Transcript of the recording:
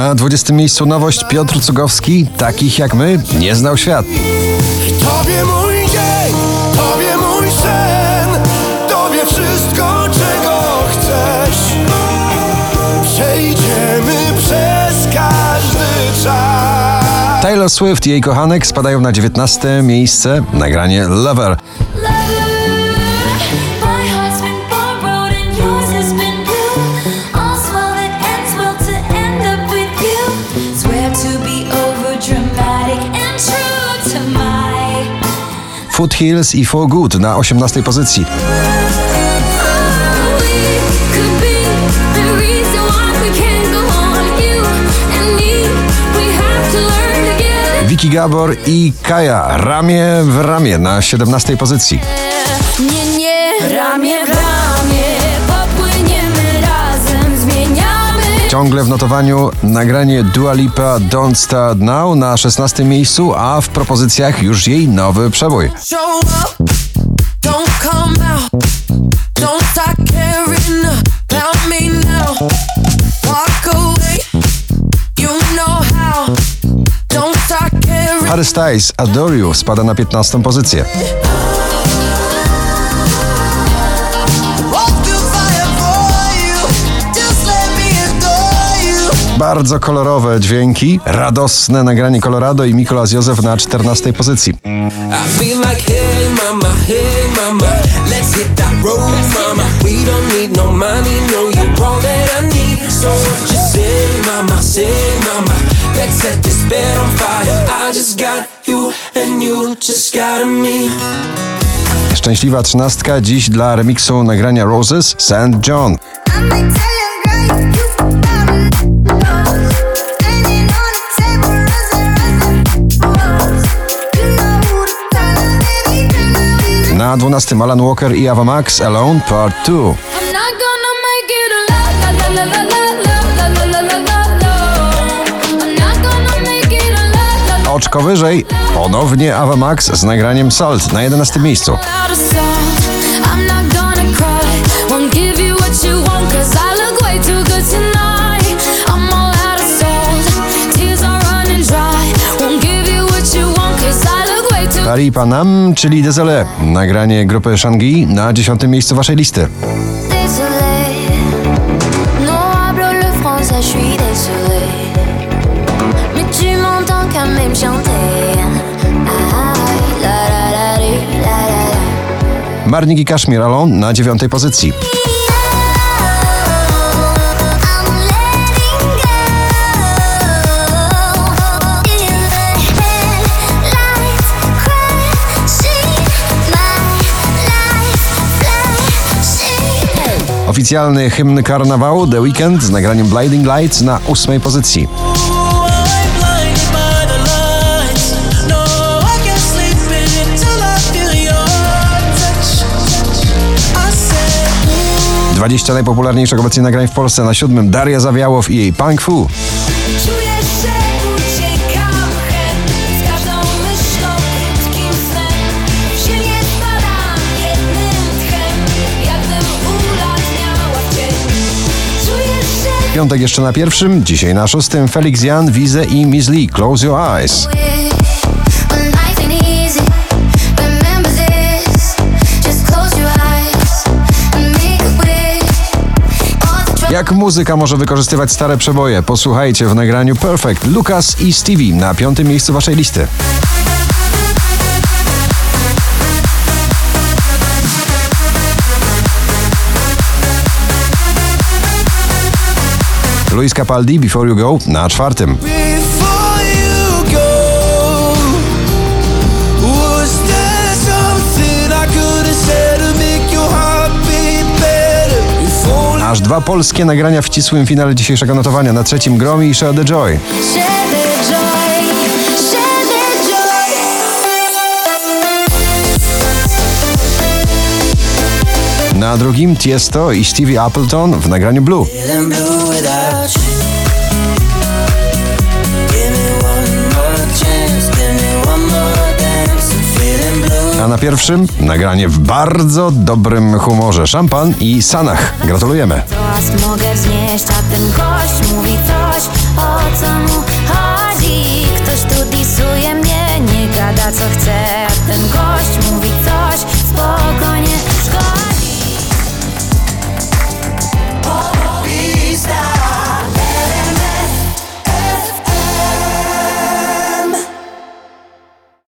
Na 20 miejscu nowość Piotr Cugowski. Takich jak my nie znał świat. Tobie mój dzień, Tobie mój sen, Tobie wszystko, czego chcesz. Przejdziemy przez każdy czas. Taylor Swift i jej kochanek spadają na 19 miejsce. Nagranie Lover. Foothills i For Good na 18 pozycji. Vicky Gabor i Kaja ramię w ramię na 17 pozycji. Nie, nie, ramię w ramię. Ciągle w notowaniu nagranie Dua Lipa Don't Start Now na 16 miejscu, a w propozycjach już jej nowy przebój. Harry Styles Adore You spada na 15 pozycję. Bardzo kolorowe dźwięki, radosne nagranie Colorado i Mikolas Józef na 14 pozycji. Szczęśliwa trzynastka dziś dla remiksu nagrania Roses St. John. Na 12 Alan Walker i Ava Max Alone Part 2. Oczko wyżej, ponownie Ava Max z nagraniem Salt na 11 miejscu. Hari Panam, czyli Désolé, nagranie grupy Shangi na dziesiątym miejscu waszej listy. Marnik i Kaszmir Alon na dziewiątej pozycji. Oficjalny hymn karnawału The Weekend z nagraniem Blinding Lights na ósmej pozycji. Dwadzieścia najpopularniejszych obecnie nagrań w Polsce na siódmym Daria Zawiałow i jej Punk Fu. Piątek jeszcze na pierwszym, dzisiaj na szóstym Felix Jan, Wize i Miss Lee Close Your Eyes. Jak muzyka może wykorzystywać stare przeboje? Posłuchajcie w nagraniu Perfect Lucas i Stevie na piątym miejscu waszej listy. Luis Capaldi, Before You Go na czwartym. Aż dwa polskie nagrania w finale dzisiejszego notowania. Na trzecim Gromi i Share the Joy. Na drugim Tiesto i Stevie Appleton w nagraniu Blue. A na pierwszym nagranie w bardzo dobrym humorze. Szampan i Sanach. Gratulujemy. Mogę wznieść, a ten gość mówi